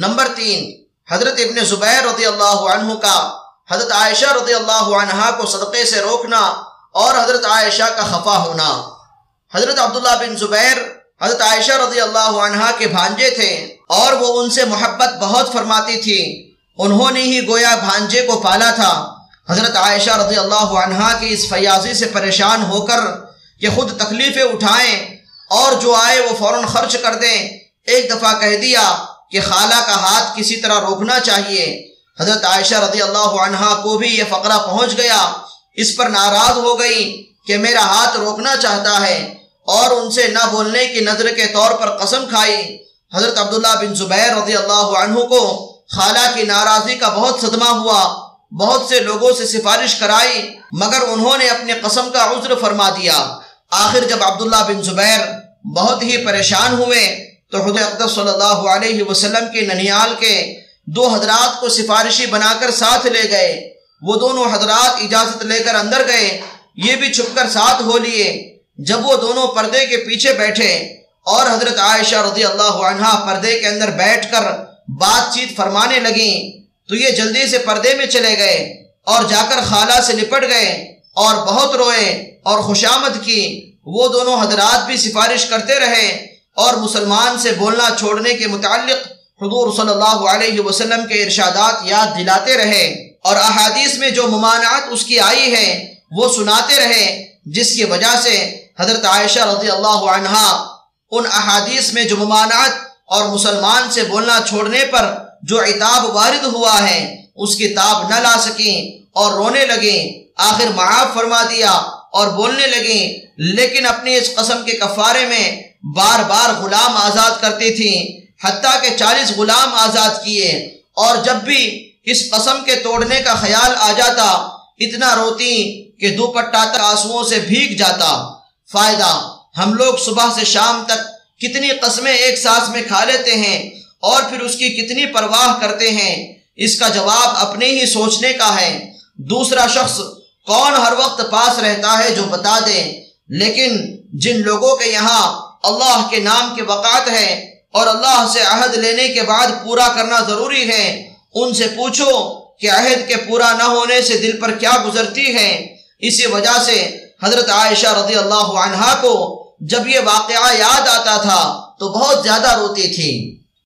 Number تین، حضرت ابن زبیر رضی اللہ عنہ کا، حضرت عائشہ رضی اللہ عنہ کو صدقے سے روکنا اور حضرت عائشہ کا خفا ہونا۔ حضرت عبداللہ بن زبیر، حضرت عائشہ رضی اللہ عنہ کے بھانجے تھے اور وہ ان سے محبت بہت فرماتی تھی۔ انہوں نے ہی گویا بھانجے کو پالا تھا۔ حضرت عائشہ رضی اللہ عنہ کی اس فیاضی سے پریشان ہو کر کہ خود تکلیفیں اٹھائیں اور جو آئے وہ فوراً خرچ کر دیں۔ ایک دفعہ کہہ دیا کہ خالہ کا ہاتھ کسی طرح روکنا چاہیے۔ حضرت عائشہ رضی اللہ عنہ کو بھی یہ فقرہ پہنچ گیا۔ اس پر ناراض ہو گئی کہ میرا ہاتھ روکنا چاہتا ہے اور ان سے نہ بولنے کی نظر کے طور پر قسم کھائی۔ حضرت عبداللہ بن زبیر رضی اللہ عنہ کو خالہ کی ناراضی کا بہت صدمہ ہوا۔ بہت سے لوگوں سے سفارش کرائی، مگر انہوں نے اپنے قسم کا عذر فرما دیا۔ آخر جب عبداللہ بن زبیر بہت ہی پریشان ہوئے تو حضرت اقدس صلی اللہ علیہ وسلم کے ننیال کے دو حضرات کو سفارشی بنا کر ساتھ لے گئے۔ وہ دونوں حضرات اجازت لے کر اندر گئے، یہ بھی چھپ کر ساتھ ہو لیے۔ جب وہ دونوں پردے کے پیچھے بیٹھے اور حضرت عائشہ رضی اللہ عنہ پردے کے اندر بیٹھ کر بات چیت فرمانے لگیں، تو یہ جلدی سے پردے میں چلے گئے اور جا کر خالہ سے لپٹ گئے اور بہت روئے اور خوشامد کی۔ وہ دونوں حضرات بھی سفارش کرتے رہے۔ اور مسلمان سے بولنا چھوڑنے کے متعلق حضور صلی اللہ علیہ وسلم کے ارشادات یاد دلاتے رہے اور احادیث میں جو ممانعت اس کی آئی ہے، وہ سناتے رہے، جس کی وجہ سے حضرت عائشہ رضی اللہ عنہ ان احادیث میں جو ممانعت اور مسلمان سے بولنا چھوڑنے پر جو عتاب وارد ہوا ہے، اس کی تاب نہ لا سکیں اور رونے لگیں، آخر معاف فرما دیا اور بولنے لگیں، لیکن اپنی اس قسم کے کفارے میں بار بار غلام آزاد کرتی تھیں حتیٰ کہ چالیس غلام آزاد کیے۔ اور جب بھی اس قسم کے توڑنے کا خیال آ جاتا، اتنا روتی کہ دو پٹا آنسوؤں سے بھیگ جاتا۔ فائدہ، ہم لوگ صبح سے شام تک کتنی قسمیں ایک سانس میں کھا لیتے ہیں اور پھر اس کی کتنی پرواہ کرتے ہیں۔ اس کا جواب اپنے ہی سوچنے کا ہے۔ دوسرا شخص، کون ہر وقت پاس رہتا ہے جو بتا دے، لیکن جن لوگوں کے یہاں اللہ کے نام کے وقات ہے اور اللہ سے عہد لینے کے بعد پورا کرنا ضروری ہے۔ ان سے پوچھو کہ عہد کے پورا نہ ہونے سے دل پر کیا گزرتی ہے۔ اسی وجہ سے حضرت عائشہ رضی اللہ عنہا کو جب یہ واقعہ یاد آتا تھا تو بہت زیادہ روتی تھی۔